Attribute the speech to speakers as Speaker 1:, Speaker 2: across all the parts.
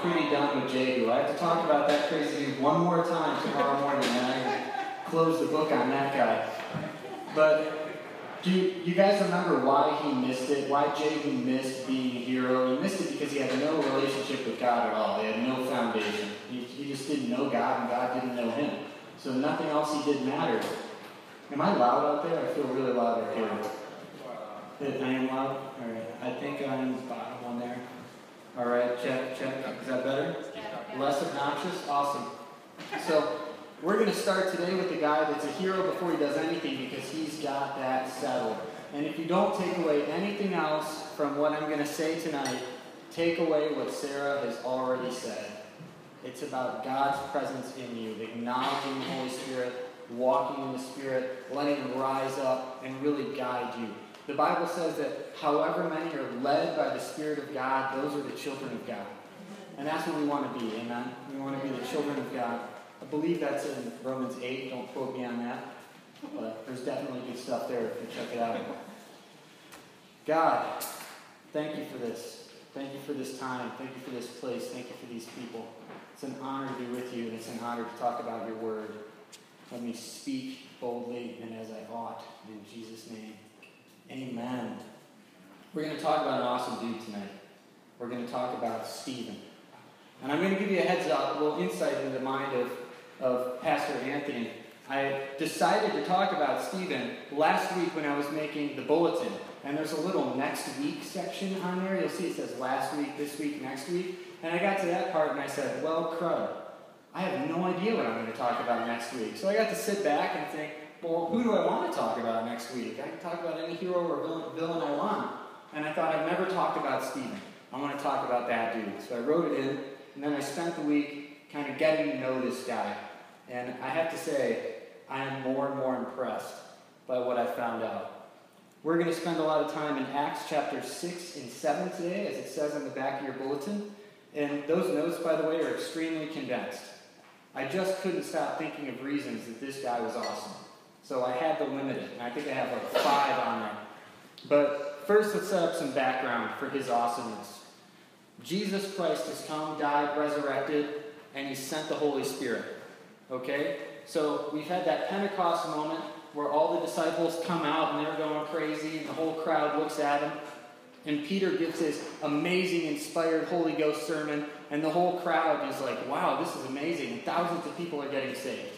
Speaker 1: pretty done with Jehu. I have to talk about that crazy dude one more time tomorrow morning, and I close the book on that guy. But do you, you guys remember why he missed it? Why Jehu missed being a hero? He missed it because he had no relationship with God at all. He had no foundation. He, he just didn't know God, and God didn't know him. So nothing else he did mattered. Am I loud out there? I feel really loud out here. I am loud? All right. I think I'm the bottom one there. All right, check, check. Is that better? Less obnoxious? Awesome. So, we're going to start today with the guy that's a hero before he does anything because he's got that settled. And if you don't take away anything else from what I'm going to say tonight, take away what Sarah has already said. It's about God's presence in you, acknowledging the Holy Spirit, walking in the Spirit, letting Him rise up and really guide you. The Bible says that however many are led by the Spirit of God, those are the children of God. And that's what we want to be, amen? We want to be the children of God. I believe that's in Romans 8. Don't quote me on that. But there's definitely good stuff there if you check it out. God, thank you for this. Thank you for this time. Thank you for this place. Thank you for these people. It's an honor to be with you, and it's an honor to talk about your word. Let me speak boldly and as I ought. In Jesus' name, amen. We're going to talk about an awesome dude tonight. We're going to talk about Stephen. And I'm going to give you a heads up, a little insight into the mind of, of Pastor Anthony. I decided to talk about Stephen last week when I was making the bulletin. And there's a little next week section on there. You'll see it says last week, this week, next week. And I got to that part and I said, well, crud. I have no idea what I'm going to talk about next week. So I got to sit back and think, well, who do I want to talk about next week? I can talk about any hero or villain, I want. And I thought I've never talked about Stephen. I want to talk about that dude. So I wrote it in, and then I spent the week kind of getting to know this guy. And I have to say, I am more and more impressed by what I found out. We're going to spend a lot of time in Acts chapter 6 and 7 today, as it says on the back of your bulletin. And those notes, by the way, are extremely condensed. I just couldn't stop thinking of reasons that this guy was awesome. So I had to limit it, and I think I have like five on there. But first, let's set up some background for his awesomeness. Jesus Christ has come, died, resurrected, and he sent the Holy Spirit. Okay? So we've had that Pentecost moment where all the disciples come out and they're going crazy, and the whole crowd looks at him. And Peter gives this amazing, inspired Holy Ghost sermon, and the whole crowd is like, wow, this is amazing. Thousands of people are getting saved.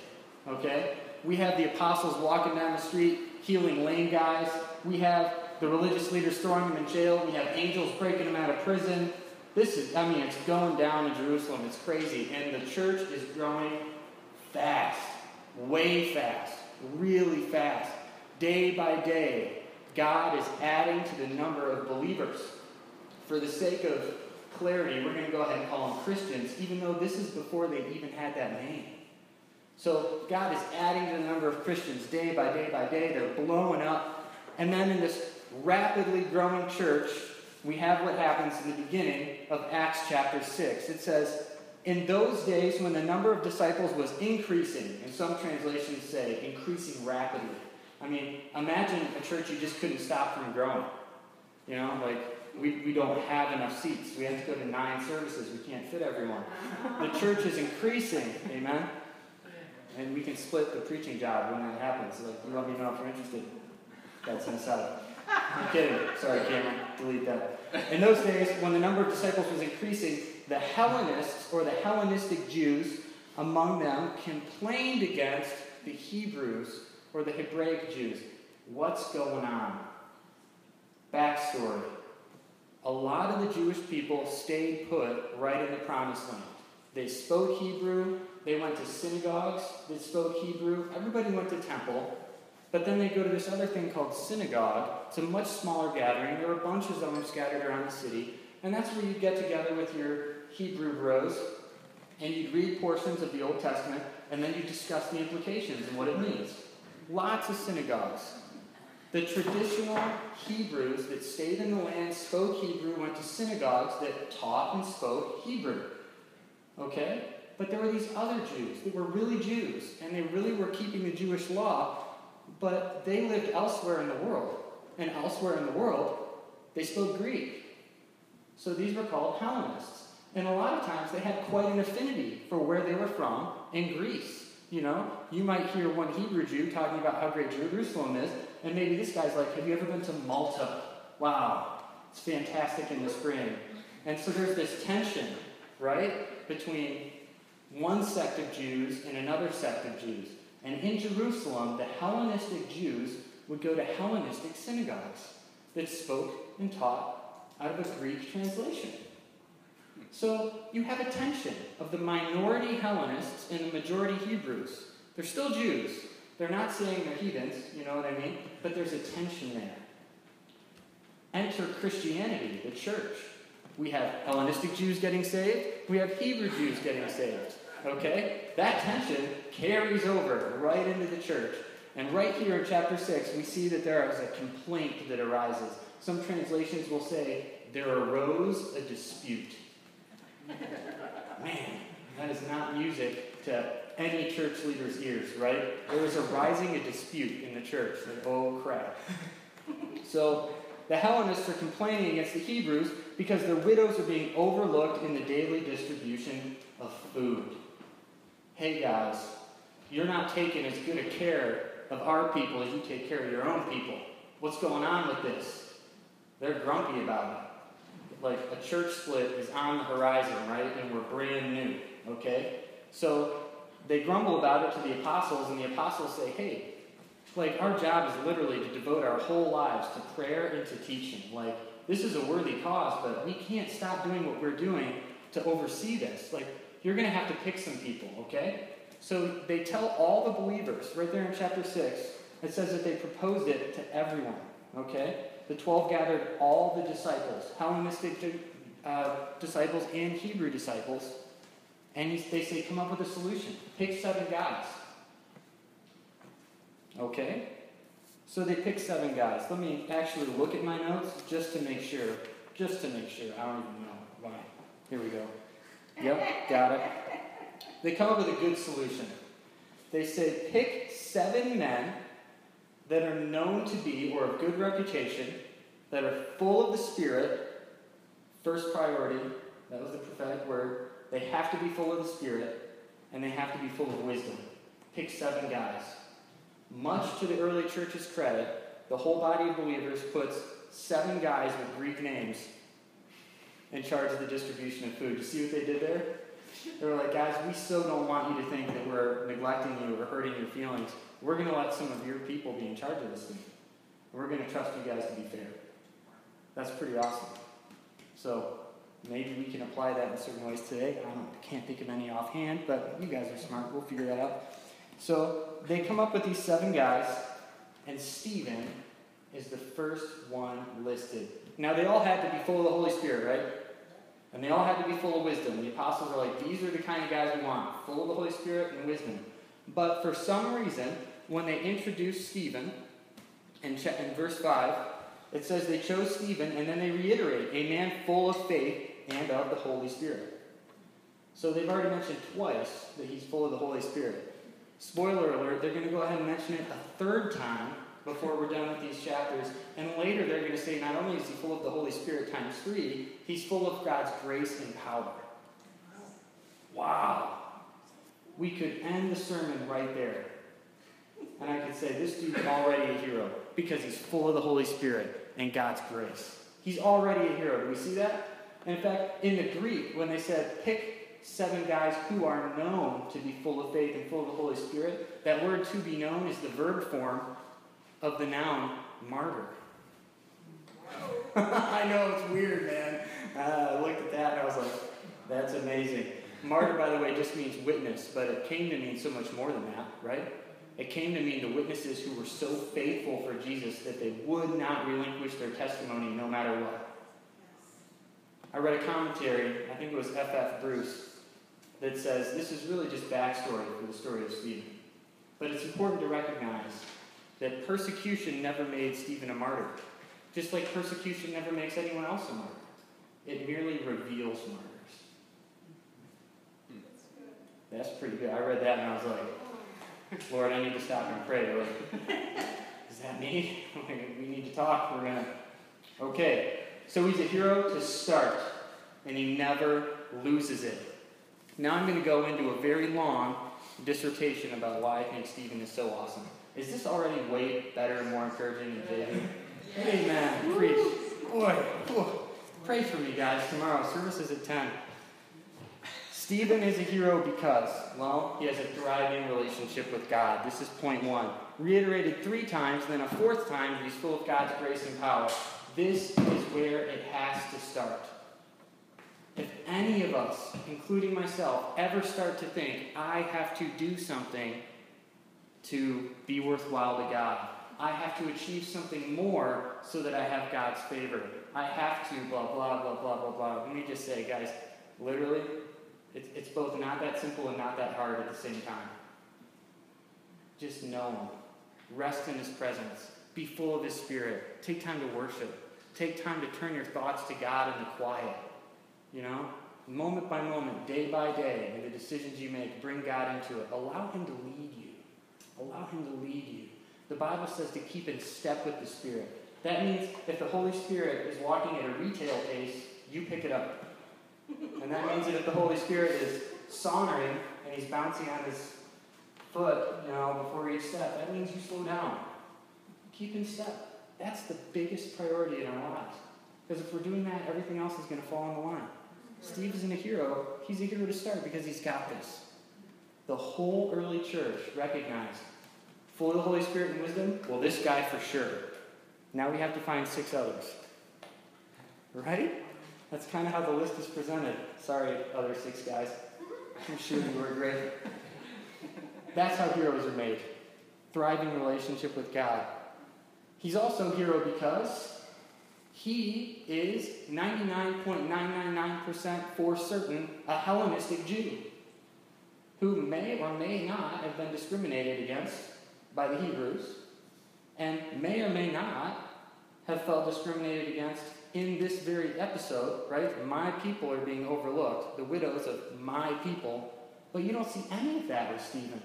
Speaker 1: Okay? We have the apostles walking down the street, healing lame guys. We have the religious leaders throwing them in jail. We have angels breaking them out of prison. This is, I mean, it's going down in Jerusalem. It's crazy. And the church is growing fast, way fast, really fast. Day by day, God is adding to the number of believers. For the sake of clarity, we're going to go ahead and call them Christians, even though this is before they even had that name. So God is adding to the number of Christians day by day by day. They're blowing up. And then in this rapidly growing church, we have what happens in the beginning of Acts chapter 6. It says, In those days when the number of disciples was increasing, and some translations say increasing rapidly. I mean, imagine a church you just couldn't stop from growing. You know, like we, we don't have enough seats. We have to go to nine services. We can't fit everyone. The church is increasing. Amen? And we can split the preaching job when that happens. Like, you let me know if you're interested. That's inside. I'm kidding. Sorry, Cameron. Delete that. In those days, when the number of disciples was increasing, the Hellenists, or the Hellenistic Jews among them, complained against the Hebrews, or the Hebraic Jews. What's going on? Backstory. A lot of the Jewish people stayed put right in the promised land. They spoke Hebrew, they went to synagogues that spoke Hebrew, everybody went to temple, but then they go to this other thing called synagogue. It's a much smaller gathering. There were bunches of them scattered around the city. And that's where you'd get together with your Hebrew bros and you'd read portions of the Old Testament and then you'd discuss the implications and what it means. Lots of synagogues. The traditional Hebrews that stayed in the land, spoke Hebrew, went to synagogues that taught and spoke Hebrew. Okay? But there were these other Jews that were really Jews, and they really were keeping the Jewish law, but they lived elsewhere in the world. And elsewhere in the world, they spoke Greek. So these were called Hellenists. And a lot of times they had quite an affinity for where they were from in Greece. You know, you might hear one Hebrew Jew talking about how great Jerusalem is, and maybe this guy's like, Have you ever been to Malta? Wow, it's fantastic in the spring. And so there's this tension, right, between one sect of Jews and another sect of Jews. And in Jerusalem, the Hellenistic Jews would go to Hellenistic synagogues that spoke and taught out of a Greek translation. So you have a tension of the minority Hellenists and the majority Hebrews. They're still Jews. They're not saying they're heathens, you know what I mean? But there's a tension there. Enter Christianity, the church. We have Hellenistic Jews getting saved, we have Hebrew Jews getting saved. Okay? That tension carries over right into the church. And right here in chapter 6, we see that there is a complaint that arises. Some translations will say, there arose a dispute. Man, that is not music to any church leader's ears, right? There was arising a dispute in the church. Like, oh crap. So the Hellenists are complaining against the Hebrews because their widows are being overlooked in the daily distribution of food. Hey guys, you're not taking as good a care of our people as you take care of your own people. What's going on with this? They're grumpy about it like a church split is on the horizon, right? And we're brand new, okay? So they grumble about it to the apostles, and the apostles say, hey, like our job is literally to devote our whole lives to prayer and to teaching. Like, this is a worthy cause, but we can't stop doing what we're doing to oversee this. Like, you're going to have to pick some people, okay? So they tell all the believers, right there in chapter 6, it says that they proposed it to everyone, okay? the 12 gathered all the disciples, Hellenistic uh, disciples and Hebrew disciples, and they say, come up with a solution. Pick seven guys. Okay? So they pick seven guys. Let me actually look at my notes just to make sure. Just to make sure. I don't even know why. Here we go. Yep, got it. They come up with a good solution. They say, pick seven men that are known to be or of good reputation, that are full of the Spirit, first priority, that was the prophetic word. They have to be full of the Spirit, and they have to be full of wisdom. Pick seven guys. Much to the early church's credit, the whole body of believers puts seven guys with Greek names in charge of the distribution of food. You see what they did there? They were like, guys, we so don't want you to think that we're neglecting you or hurting your feelings. We're going to let some of your people be in charge of this thing. We're going to trust you guys to be fair. That's pretty awesome. So maybe we can apply that in certain ways today. I don't, can't think of any offhand, but you guys are smart. We'll figure that out. So they come up with these seven guys, and Stephen is the first one listed. Now they all had to be full of the Holy Spirit, right? And they all had to be full of wisdom. The apostles are like, these are the kind of guys we want, full of the Holy Spirit and wisdom. But for some reason, when they introduce Stephen, in, in verse 5, it says they chose Stephen, and then they reiterate, a man full of faith and of the Holy Spirit. So they've already mentioned twice that he's full of the Holy Spirit. Spoiler alert, they're going to go ahead and mention it a third time before we're done with these chapters. And later they're going to say not only is he full of the Holy Spirit times three, he's full of God's grace and power. Wow. We could end the sermon right there. And I could say, this dude's already a hero because he's full of the Holy Spirit and God's grace. He's already a hero. Do we see that? in fact, in the Greek, when they said, pick seven guys who are known to be full of faith and full of the Holy Spirit, that word to be known is the verb form of the noun martyr. I know it's weird, man. Uh, I looked at that and I was like, that's amazing. Martyr, by the way, just means witness, but it came to mean so much more than that, right? It came to mean the witnesses who were so faithful for Jesus that they would not relinquish their testimony no matter what. I read a commentary, I think it was F.F. F. Bruce, that says this is really just backstory for the story of Stephen. But it's important to recognize that persecution never made Stephen a martyr, just like persecution never makes anyone else a martyr. It merely reveals martyrs. That's pretty good. I read that and I was like, Lord, I need to stop and pray. Like, is that me? we need to talk. We're to. Okay. So he's a hero to start. and he never loses it. Now I'm going to go into a very long dissertation about why I think Stephen is so awesome. Is this already way better and more encouraging than David? Amen. Preach. Boy, pray for me, guys. Tomorrow, service is at 10. Stephen is a hero because, well, he has a thriving relationship with God. This is point one. Reiterated three times, then a fourth time, he's full of God's grace and power. This is where it has to start. If any of us, including myself, ever start to think, I have to do something to be worthwhile to God, I have to achieve something more so that I have God's favor. I have to, blah, blah, blah, blah, blah, blah. Let me just say, guys, literally, it's, it's both not that simple and not that hard at the same time. Just know Him. Rest in His presence. Be full of His Spirit. Take time to worship. Take time to turn your thoughts to God in the quiet. You know? Moment by moment, day by day, in the decisions you make, bring God into it. Allow Him to lead you. Allow Him to lead you. The Bible says to keep in step with the Spirit. That means if the Holy Spirit is walking at a retail pace, you pick it up. And that means that if the Holy Spirit is sauntering and he's bouncing on his foot, you know, before each step, that means you slow down. Keep in step. That's the biggest priority in our lives. Because if we're doing that, everything else is going to fall on the line. Steve isn't a hero. He's a hero to start because he's got this. The whole early church recognized full of the Holy Spirit and wisdom? Well, this guy for sure. Now we have to find six others. Right? That's kind of how the list is presented. Sorry, other six guys. I'm sure you were great. That's how heroes are made. Thriving relationship with God. He's also a hero because he is 99.999% for certain a Hellenistic Jew who may or may not have been discriminated against by the Hebrews and may or may not have felt discriminated against in this very episode, right? My people are being overlooked, the widows of my people. But you don't see any of that with Stephen.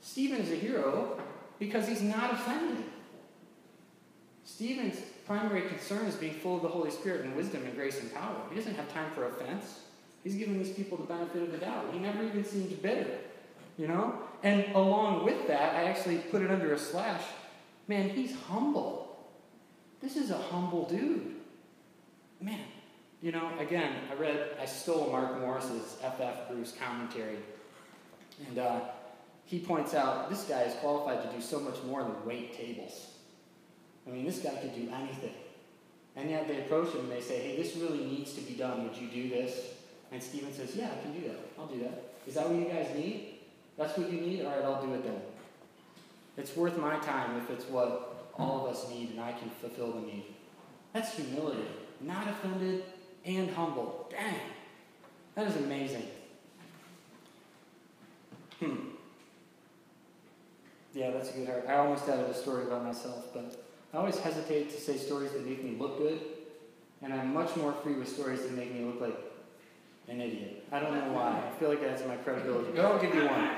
Speaker 1: Stephen is a hero because he's not offended. Stephen's primary concern is being full of the Holy Spirit and wisdom and grace and power. He doesn't have time for offense. He's giving these people the benefit of the doubt. He never even seemed bitter, you know? And along with that, I actually put it under a slash. Man, he's humble. This is a humble dude. Man, you know, again, I read, I stole Mark Morris's F.F. Bruce commentary. And uh, he points out this guy is qualified to do so much more than wait tables. I mean, this guy could do anything. And yet they approach him and they say, hey, this really needs to be done. Would you do this? And Stephen says, yeah, I can do that. I'll do that. Is that what you guys need? That's what you need? All right, I'll do it then. It's worth my time if it's what all of us need and I can fulfill the need. That's humility. Not offended and humble. Dang. That is amazing. Hmm. Yeah, that's a good heart. I almost added a story about myself, but I always hesitate to say stories that make me look good, and I'm much more free with stories that make me look like an idiot. I don't know why. I feel like that's my credibility. But I'll give you one.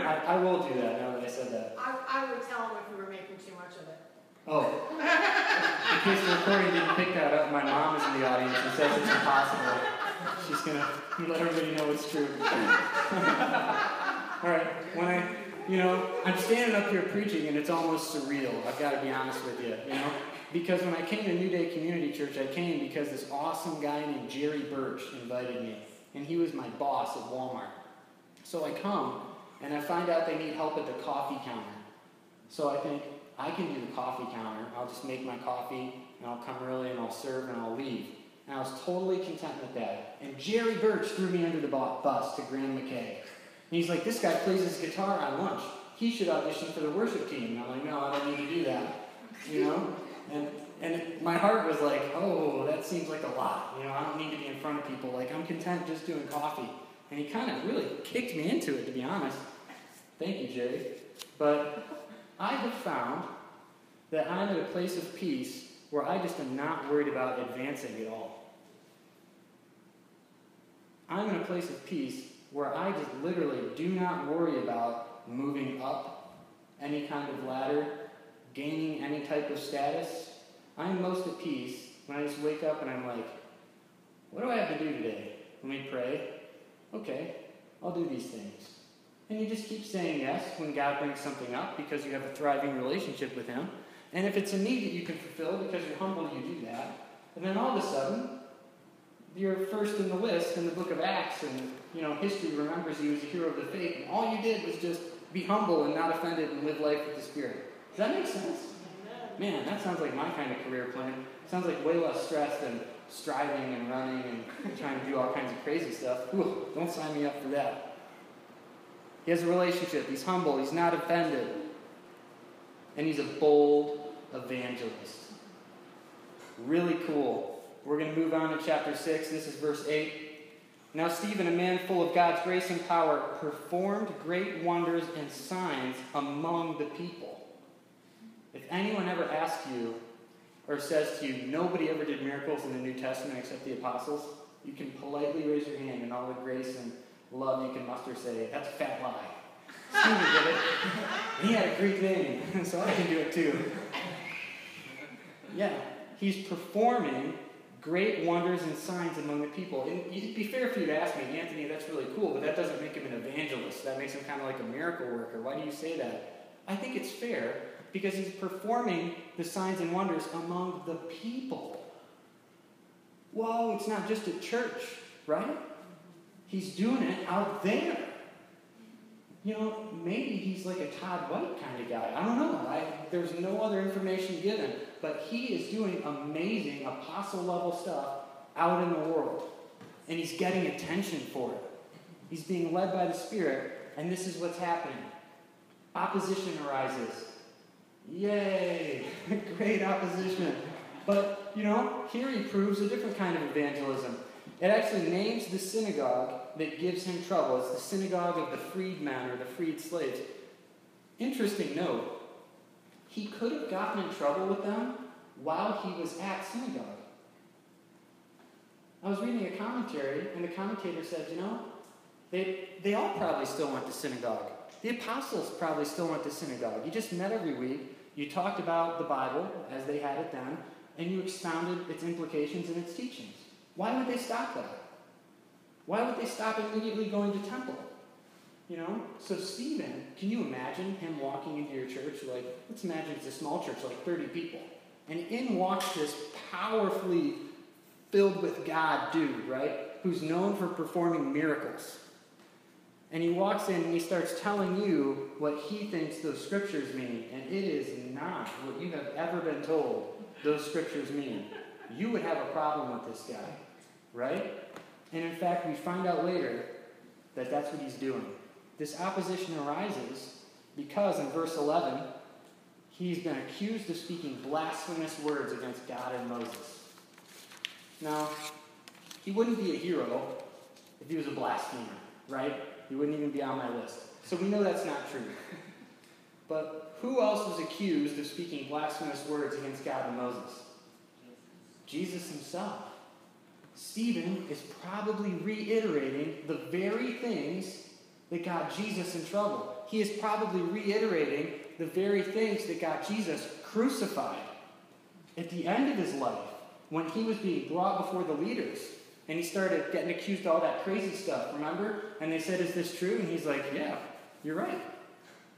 Speaker 1: I, I will do that now that I said that.
Speaker 2: I, I would tell him if we were making too much of it.
Speaker 1: Oh. In case the recording didn't pick that up, my mom is in the audience and says it's impossible. She's going to let everybody know it's true. All right. When I, you know, I'm standing up here preaching and it's almost surreal. I've got to be honest with you, you know? Because when I came to New Day Community Church, I came because this awesome guy named Jerry Birch invited me and he was my boss at Walmart. So I come, and I find out they need help at the coffee counter. So I think, I can do the coffee counter. I'll just make my coffee, and I'll come early, and I'll serve, and I'll leave. And I was totally content with that. And Jerry Birch threw me under the bus to Graham McKay. And he's like, this guy plays his guitar on lunch. He should audition for the worship team. And I'm like, no, I don't need to do that. You know? And and my heart was like, oh, that seems like a lot. You know, I don't need to be in front of people. Like, I'm content just doing coffee. And he kind of really kicked me into it, to be honest. Thank you, Jerry. But I have found that I'm at a place of peace where I just am not worried about advancing at all. I'm in a place of peace where I just literally do not worry about moving up any kind of ladder, gaining any type of status. I'm most at peace when I just wake up and I'm like, What do I have to do today? Let me pray. Okay, I'll do these things. And you just keep saying yes when God brings something up because you have a thriving relationship with Him. And if it's a need that you can fulfill because you're humble, you do that. And then all of a sudden, you're first in the list in the book of Acts, and you know history remembers you as a hero of the faith. And all you did was just be humble and not offended and live life with the Spirit. Does that make sense? Man, that sounds like my kind of career plan. Sounds like way less stress than striving and running and trying to do all kinds of crazy stuff. Ooh, don't sign me up for that. He has a relationship. He's humble. He's not offended. And he's a bold evangelist. Really cool. We're going to move on to chapter 6. This is verse 8. Now, Stephen, a man full of God's grace and power, performed great wonders and signs among the people. Anyone ever asks you or says to you, nobody ever did miracles in the New Testament except the apostles, you can politely raise your hand in all the grace and love you can muster say, that's a fat lie. Stephen did it. he had a Greek name, so I can do it too. Yeah, he's performing great wonders and signs among the people. And it'd be fair for you to ask me, Anthony, that's really cool, but that doesn't make him an evangelist. That makes him kind of like a miracle worker. Why do you say that? I think it's fair because he's performing the signs and wonders among the people. Whoa, it's not just at church, right? He's doing it out there. You know, maybe he's like a Todd White kind of guy. I don't know. I, there's no other information given. But he is doing amazing apostle level stuff out in the world. And he's getting attention for it. He's being led by the Spirit, and this is what's happening. Opposition arises. Yay! Great opposition. But, you know, here he proves a different kind of evangelism. It actually names the synagogue that gives him trouble. It's the synagogue of the freedmen or the freed slaves. Interesting note he could have gotten in trouble with them while he was at synagogue. I was reading a commentary, and the commentator said, you know, they, they all probably still went to synagogue. The apostles probably still went to synagogue. You just met every week, you talked about the Bible as they had it then, and you expounded its implications and its teachings. Why would they stop that? Why would they stop immediately going to temple? You know? So Stephen, can you imagine him walking into your church? Like, let's imagine it's a small church, like 30 people. And in walks this powerfully filled with God dude, right? Who's known for performing miracles. And he walks in and he starts telling you what he thinks those scriptures mean. And it is not what you have ever been told those scriptures mean. You would have a problem with this guy, right? And in fact, we find out later that that's what he's doing. This opposition arises because in verse 11, he's been accused of speaking blasphemous words against God and Moses. Now, he wouldn't be a hero if he was a blasphemer, right? He wouldn't even be on my list. So we know that's not true. But who else was accused of speaking blasphemous words against God and Moses? Jesus himself. Stephen is probably reiterating the very things that got Jesus in trouble. He is probably reiterating the very things that got Jesus crucified. At the end of his life, when he was being brought before the leaders, and he started getting accused of all that crazy stuff, remember? And they said, Is this true? And he's like, Yeah, you're right.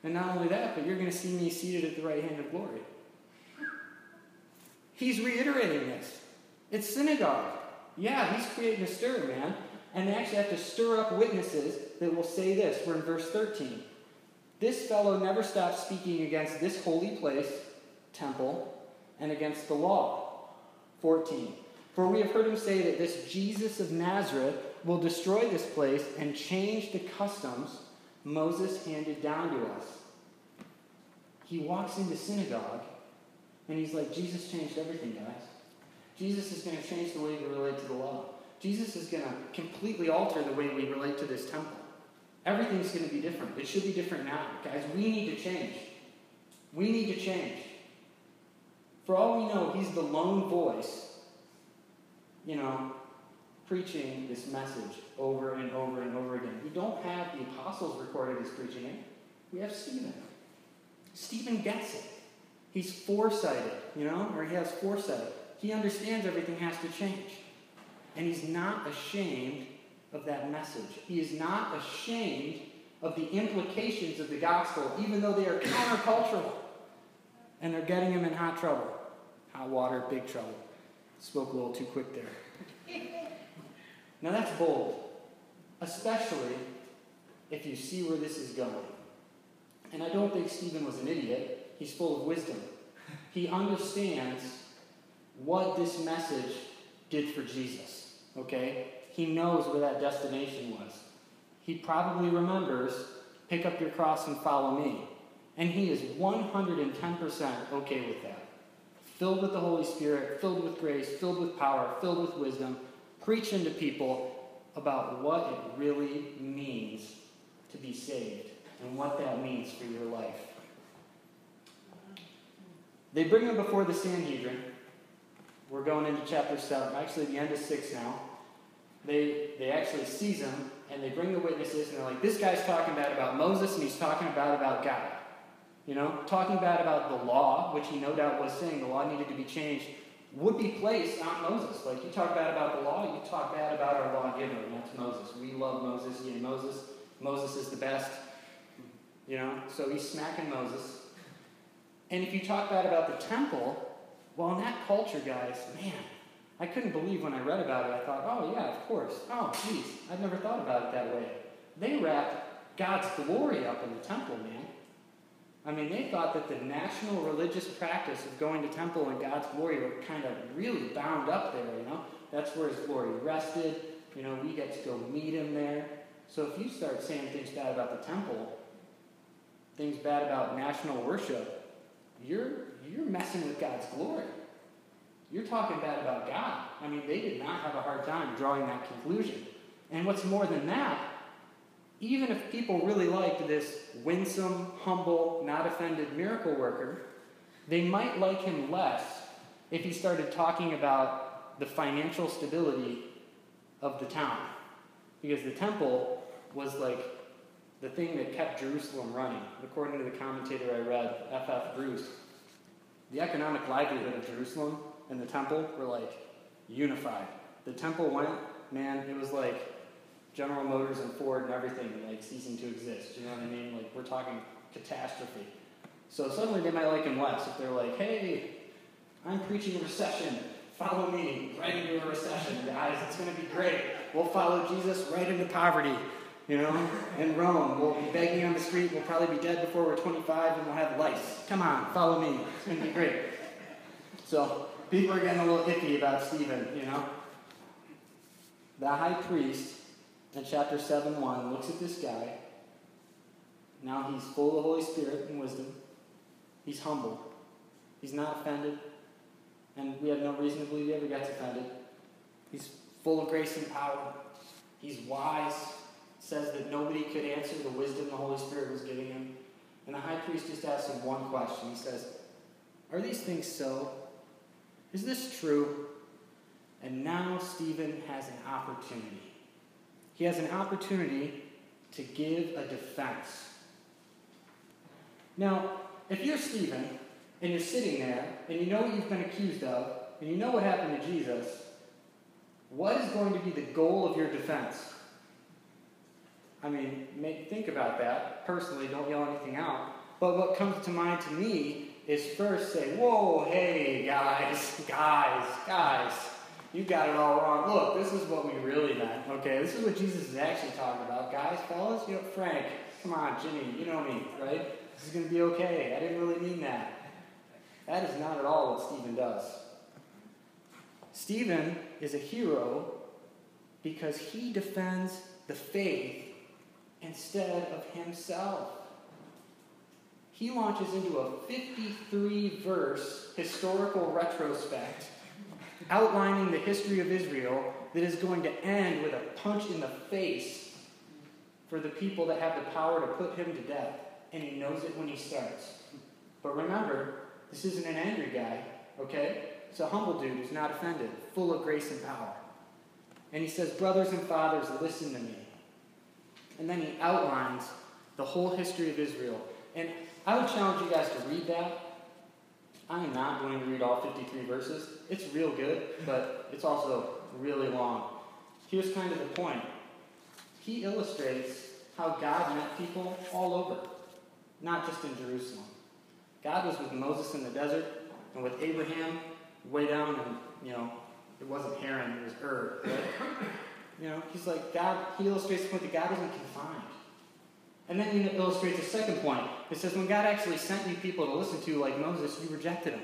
Speaker 1: And not only that, but you're going to see me seated at the right hand of glory. He's reiterating this. It's synagogue. Yeah, he's creating a stir, man. And they actually have to stir up witnesses that will say this. We're in verse 13. This fellow never stopped speaking against this holy place, temple, and against the law. 14. For we have heard him say that this Jesus of Nazareth will destroy this place and change the customs Moses handed down to us. He walks into synagogue and he's like, Jesus changed everything, guys. Jesus is going to change the way we relate to the law. Jesus is going to completely alter the way we relate to this temple. Everything's going to be different. It should be different now. Guys, we need to change. We need to change. For all we know, he's the lone voice, you know, preaching this message over and over and over again. We don't have the apostles recorded as preaching it. We have Stephen. Stephen gets it. He's foresighted, you know, or he has foresight. He understands everything has to change. And he's not ashamed of that message. He is not ashamed of the implications of the gospel, even though they are countercultural. And they're getting him in hot trouble. Hot water, big trouble. Spoke a little too quick there. Now that's bold, especially if you see where this is going. And I don't think Stephen was an idiot. He's full of wisdom. He understands what this message did for Jesus. Okay? He knows where that destination was. He probably remembers pick up your cross and follow me. And he is 110% okay with that. Filled with the Holy Spirit, filled with grace, filled with power, filled with wisdom, preaching to people about what it really means to be saved and what that means for your life. They bring him before the Sanhedrin. We're going into chapter 7, actually, the end of 6 now. They, they actually seize him and they bring the witnesses and they're like, this guy's talking bad about Moses and he's talking bad about God. You know, talking bad about the law, which he no doubt was saying the law needed to be changed, would be placed on Moses. Like you talk bad about the law, you talk bad about our lawgiver, and that's Moses. We love Moses, yeah, Moses. Moses is the best. You know, so he's smacking Moses. And if you talk bad about the temple, well, in that culture, guys, man, I couldn't believe when I read about it. I thought, oh, yeah, of course. Oh, geez, I'd never thought about it that way. They wrapped God's glory up in the temple, man. I mean, they thought that the national religious practice of going to temple and God's glory were kind of really bound up there, you know? That's where his glory rested. You know, we get to go meet him there. So if you start saying things bad about the temple, things bad about national worship, you're you're messing with God's glory. You're talking bad about God. I mean, they did not have a hard time drawing that conclusion. And what's more than that, even if people really liked this winsome, humble, not offended miracle worker, they might like him less if he started talking about the financial stability of the town. Because the temple was like the thing that kept Jerusalem running, according to the commentator I read, F. F. Bruce. The economic livelihood of Jerusalem and the temple were like unified. The temple went, man, it was like General Motors and Ford and everything like ceasing to exist. You know what I mean? Like we're talking catastrophe. So suddenly they might like him less if they're like, hey, I'm preaching a recession. Follow me right into a recession, guys. It's going to be great. We'll follow Jesus right into poverty, you know, in Rome. We'll be begging on the street. We'll probably be dead before we're 25 and we'll have lice. Come on, follow me. It's going to be great. So people are getting a little iffy about Stephen, you know. The high priest in chapter 7 1 looks at this guy. Now he's full of the Holy Spirit and wisdom. He's humble. He's not offended. And we have no reason to believe he ever gets offended. He's full of grace and power. He's wise. Says that nobody could answer the wisdom the Holy Spirit was giving him. And the high priest just asks him one question. He says, Are these things so? Is this true? And now Stephen has an opportunity. He has an opportunity to give a defense. Now, if you're Stephen and you're sitting there and you know what you've been accused of and you know what happened to Jesus, what is going to be the goal of your defense? I mean, think about that. Personally, don't yell anything out. But what comes to mind to me is first say, Whoa, hey, guys, guys, guys, you got it all wrong. Look, this is what we really meant. Okay, this is what Jesus is actually talking about. Guys, fellas, you know, Frank, come on, Jimmy, you know me, right? This is going to be okay. I didn't really mean that. That is not at all what Stephen does. Stephen is a hero because he defends the faith instead of himself. He launches into a 53 verse historical retrospect outlining the history of Israel that is going to end with a punch in the face for the people that have the power to put him to death. And he knows it when he starts. But remember, this isn't an angry guy, okay? It's a humble dude who's not offended, full of grace and power. And he says, Brothers and fathers, listen to me. And then he outlines the whole history of Israel. And I would challenge you guys to read that. I am not going to read all 53 verses. It's real good, but it's also really long. Here's kind of the point. He illustrates how God met people all over, not just in Jerusalem. God was with Moses in the desert and with Abraham way down in, you know, it wasn't Haran, it was Ur? You know, he's like, God, he illustrates the point that God isn't confined. And then he illustrates a second point. It says, when God actually sent you people to listen to, like Moses, you rejected them.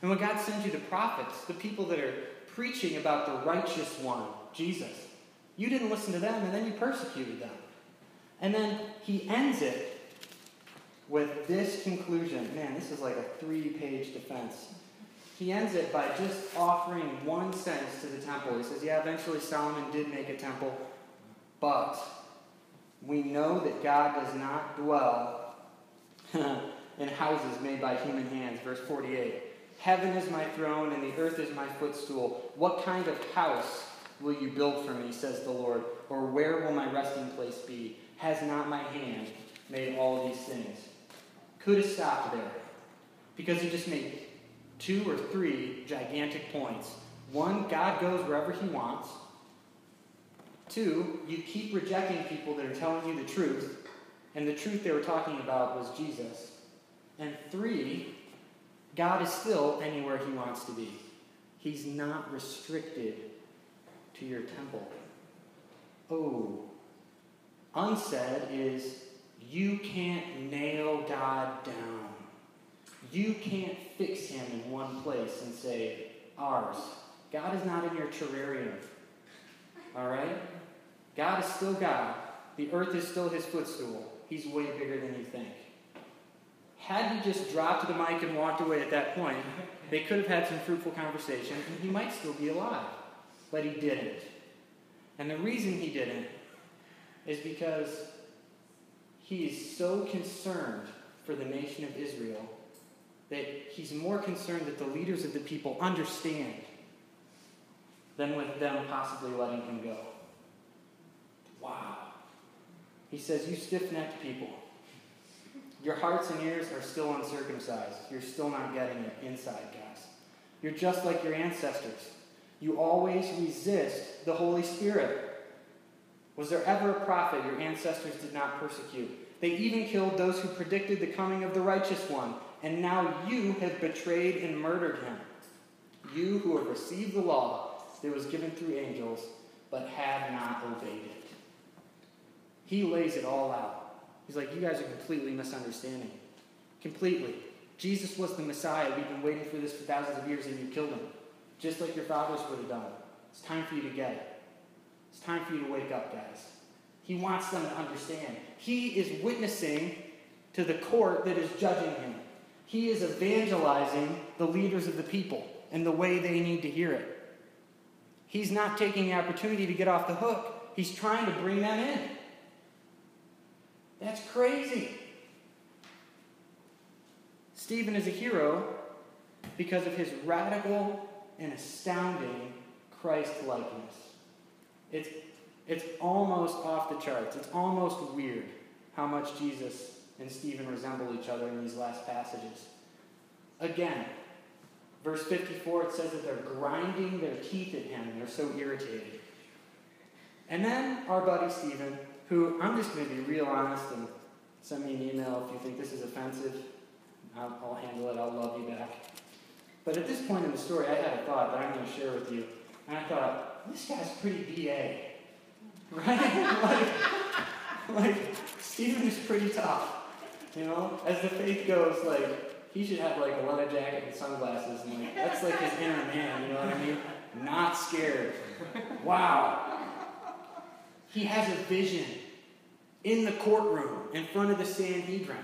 Speaker 1: And when God sends you the prophets, the people that are preaching about the righteous one, Jesus, you didn't listen to them, and then you persecuted them. And then he ends it with this conclusion. Man, this is like a three page defense. He ends it by just offering one sentence to the temple. He says, Yeah, eventually Solomon did make a temple, but we know that God does not dwell in houses made by human hands. Verse 48. Heaven is my throne and the earth is my footstool. What kind of house will you build for me, says the Lord? Or where will my resting place be? Has not my hand made all these things? Could have stopped there because he just made two or three gigantic points. One, God goes wherever he wants. Two, you keep rejecting people that are telling you the truth, and the truth they were talking about was Jesus. And three, God is still anywhere he wants to be. He's not restricted to your temple. Oh, unsaid is you can't nail God down. You can't fix him in one place and say, ours. God is not in your terrarium. All right? God is still God. The earth is still his footstool. He's way bigger than you think. Had he just dropped the mic and walked away at that point, they could have had some fruitful conversation and he might still be alive. But he didn't. And the reason he didn't is because he is so concerned for the nation of Israel that he's more concerned that the leaders of the people understand than with them possibly letting him go. Wow. He says, You stiff necked people, your hearts and ears are still uncircumcised. You're still not getting it inside, guys. You're just like your ancestors. You always resist the Holy Spirit. Was there ever a prophet your ancestors did not persecute? They even killed those who predicted the coming of the righteous one, and now you have betrayed and murdered him. You who have received the law that was given through angels, but have not obeyed it. He lays it all out. He's like, You guys are completely misunderstanding. Completely. Jesus was the Messiah. We've been waiting for this for thousands of years, and you killed him. Just like your fathers would have done. It's time for you to get it. It's time for you to wake up, guys. He wants them to understand. He is witnessing to the court that is judging him. He is evangelizing the leaders of the people and the way they need to hear it. He's not taking the opportunity to get off the hook, he's trying to bring them in. That's crazy. Stephen is a hero because of his radical and astounding Christ likeness. It's, it's almost off the charts. It's almost weird how much Jesus and Stephen resemble each other in these last passages. Again, verse 54, it says that they're grinding their teeth at him. They're so irritated. And then our buddy Stephen, who I'm just going to be real honest and send me an email if you think this is offensive. I'll, I'll handle it. I'll love you back. But at this point in the story, I had a thought that I'm going to share with you. And I thought, this guy's pretty BA. Right? like, like, Stephen is pretty tough. You know? As the faith goes, like, he should have like a leather jacket and sunglasses. And like, that's like his inner man, you know what I mean? Not scared. Wow. He has a vision in the courtroom in front of the Sanhedrin.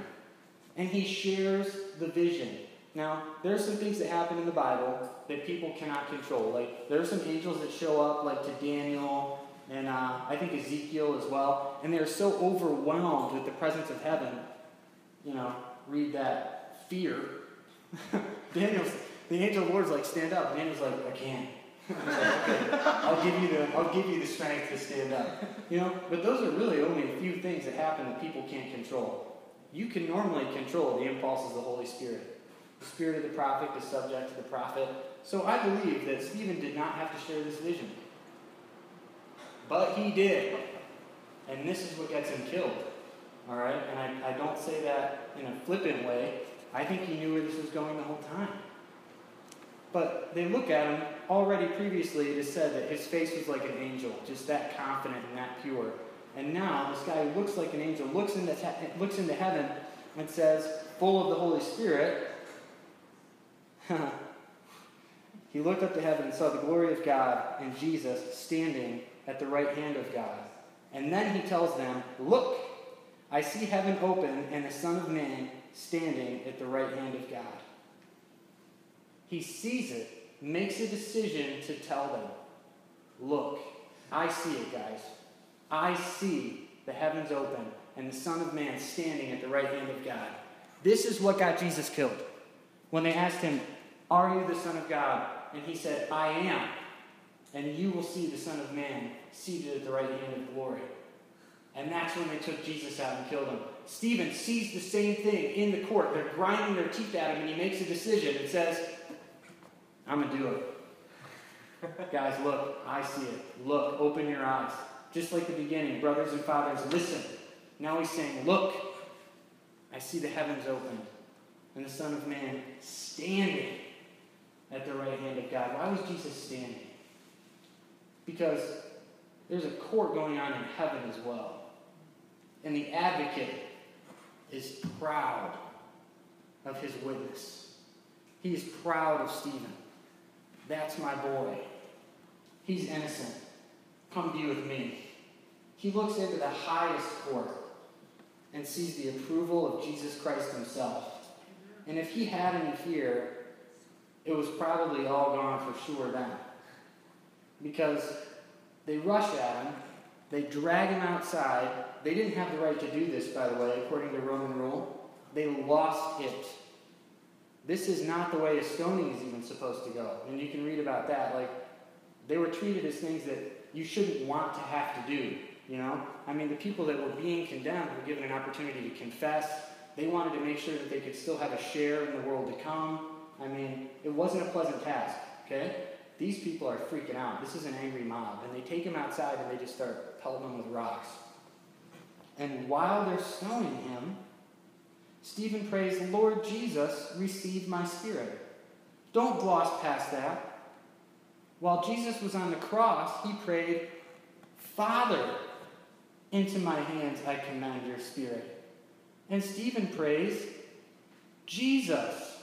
Speaker 1: And he shares the vision. Now, there are some things that happen in the Bible that people cannot control. Like, there are some angels that show up, like to Daniel and uh, I think Ezekiel as well, and they're so overwhelmed with the presence of heaven. You know, read that fear. Daniel's, the angel of the Lord's like, stand up. Daniel's like, I can't. I'll give you the I'll give you the strength to stand up. You know, but those are really only a few things that happen that people can't control. You can normally control the impulses of the Holy Spirit. The spirit of the prophet is subject to the prophet. So I believe that Stephen did not have to share this vision. But he did. And this is what gets him killed. All right? And I, I don't say that in a flippant way. I think he knew where this was going the whole time. But they look at him, already previously it is said that his face was like an angel, just that confident and that pure. And now this guy who looks like an angel looks into, looks into heaven and says, full of the Holy Spirit, he looked up to heaven and saw the glory of God and Jesus standing at the right hand of God. And then he tells them, Look, I see heaven open and the Son of Man standing at the right hand of God. He sees it, makes a decision to tell them, Look, I see it, guys. I see the heavens open and the Son of Man standing at the right hand of God. This is what got Jesus killed. When they asked him, Are you the Son of God? And he said, I am. And you will see the Son of Man seated at the right hand of glory. And that's when they took Jesus out and killed him. Stephen sees the same thing in the court. They're grinding their teeth at him, and he makes a decision and says, I'm going to do it. Guys, look, I see it. Look, open your eyes. Just like the beginning, brothers and fathers, listen. Now he's saying, Look, I see the heavens opened, and the Son of Man standing at the right hand of God. Why was Jesus standing? Because there's a court going on in heaven as well. And the advocate is proud of his witness. He is proud of Stephen. That's my boy. He's innocent. Come be with me. He looks into the highest court and sees the approval of Jesus Christ himself. And if he had any fear, it was probably all gone for sure then. Because they rush at him, they drag him outside. They didn't have the right to do this, by the way, according to Roman rule. They lost it. This is not the way a stoning is even supposed to go. And you can read about that. Like, they were treated as things that you shouldn't want to have to do. You know? I mean, the people that were being condemned were given an opportunity to confess. They wanted to make sure that they could still have a share in the world to come. I mean, it wasn't a pleasant task, okay? These people are freaking out. This is an angry mob. And they take him outside and they just start pelting him with rocks. And while they're stoning him, Stephen prays, Lord Jesus, receive my spirit. Don't gloss past that. While Jesus was on the cross, he prayed, Father, into my hands I commend your spirit. And Stephen prays, Jesus,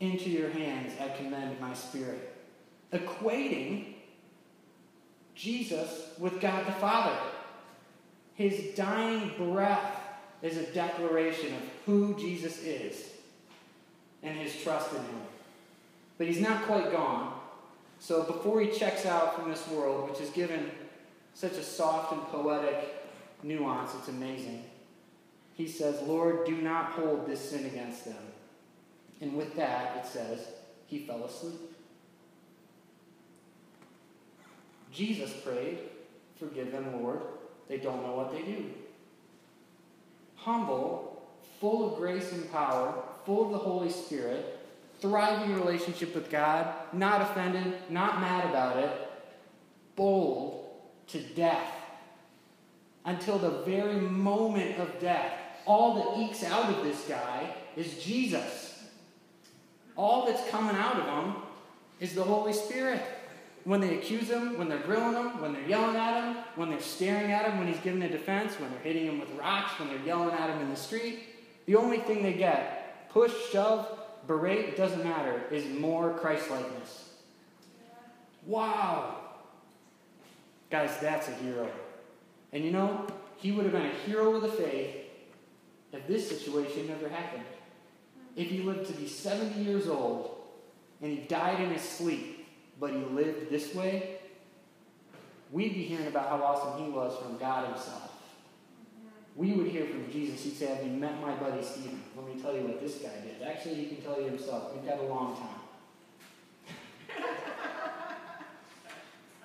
Speaker 1: into your hands I commend my spirit equating Jesus with God the Father. His dying breath is a declaration of who Jesus is and his trust in him. But he's not quite gone. So before he checks out from this world, which is given such a soft and poetic nuance, it's amazing. He says, Lord, do not hold this sin against them. And with that, it says, he fell asleep. Jesus prayed, Forgive them, Lord. They don't know what they do. Humble, full of grace and power, full of the Holy Spirit, thriving relationship with God, not offended, not mad about it, bold to death. Until the very moment of death. All that ekes out of this guy is Jesus. All that's coming out of him is the Holy Spirit. When they accuse him, when they're grilling him, when they're yelling at him, when they're staring at him when he's giving a defense, when they're hitting him with rocks, when they're yelling at him in the street, the only thing they get, push, shove, berate, it doesn't matter, is more Christ likeness. Wow. Guys, that's a hero. And you know, he would have been a hero of the faith if this situation never happened. If he lived to be 70 years old and he died in his sleep, but he lived this way, we'd be hearing about how awesome he was from God himself. We would hear from Jesus. He'd say, Have you met my buddy Stephen? Let me tell you what this guy did. Actually, he can tell you himself. We've got a long time.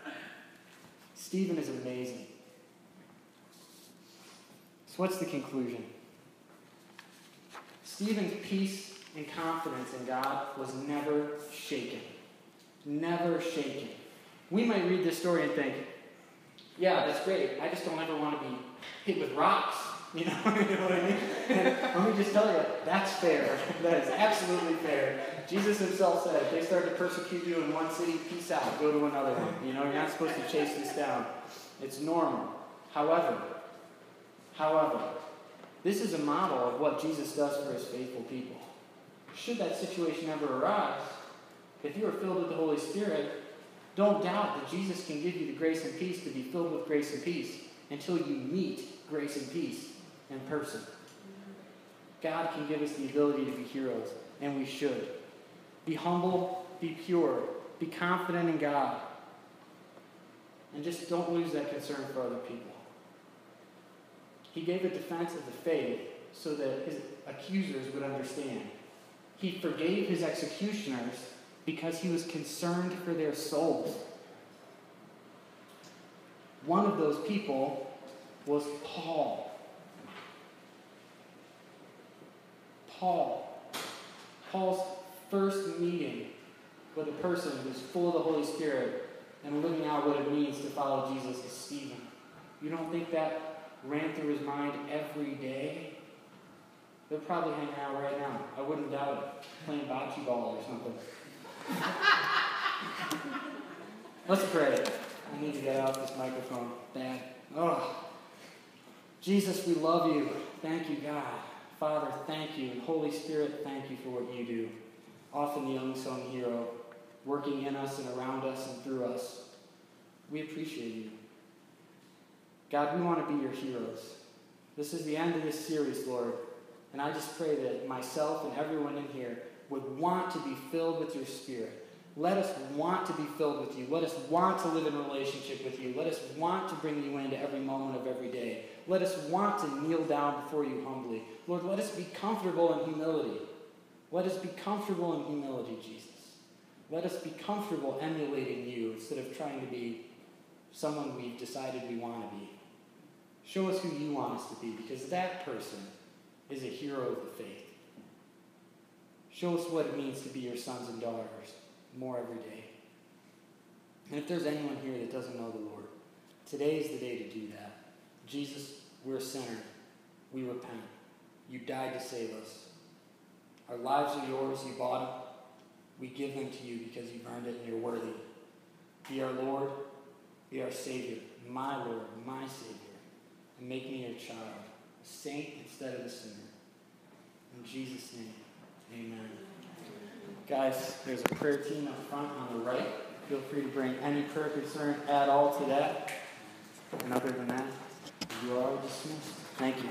Speaker 1: Stephen is amazing. So, what's the conclusion? Stephen's peace and confidence in God was never shaken. Never shaken. We might read this story and think, yeah, that's great. I just don't ever want to be hit with rocks. You know, you know what I mean? And let me just tell you, that's fair. That is absolutely fair. Jesus himself said, if they start to persecute you in one city, peace out, go to another one. You know, you're not supposed to chase this down. It's normal. However, however, this is a model of what Jesus does for his faithful people. Should that situation ever arise, if you are filled with the Holy Spirit, don't doubt that Jesus can give you the grace and peace to be filled with grace and peace until you meet grace and peace in person. God can give us the ability to be heroes, and we should. Be humble, be pure, be confident in God, and just don't lose that concern for other people. He gave a defense of the faith so that his accusers would understand. He forgave his executioners because he was concerned for their souls. One of those people was Paul. Paul. Paul's first meeting with a person who's full of the Holy Spirit and living out what it means to follow Jesus is Stephen. You don't think that ran through his mind every day? They're probably hanging out right now. I wouldn't doubt it. Playing bocce ball or something. Let's pray. I need to get off this microphone. Bad. Oh. Jesus, we love you. Thank you, God. Father, thank you. Holy Spirit, thank you for what you do. Often the unsung hero, working in us and around us and through us. We appreciate you. God, we want to be your heroes. This is the end of this series, Lord. And I just pray that myself and everyone in here would want to be filled with your Spirit. Let us want to be filled with you. Let us want to live in relationship with you. Let us want to bring you into every moment of every day. Let us want to kneel down before you humbly. Lord, let us be comfortable in humility. Let us be comfortable in humility, Jesus. Let us be comfortable emulating you instead of trying to be someone we've decided we want to be. Show us who you want us to be because that person is a hero of the faith. Show us what it means to be your sons and daughters more every day. And if there's anyone here that doesn't know the Lord, today is the day to do that. Jesus, we're a sinner. We repent. You died to save us. Our lives are yours. You bought them. We give them to you because you've earned it and you're worthy. Be our Lord. Be our Savior. My Lord, my Savior. And make me your child. A saint instead of a sinner. In Jesus' name, amen. Guys, there's a prayer team up front on the right. Feel free to bring any prayer concern at all to that. And other than that, you are dismissed. Thank you.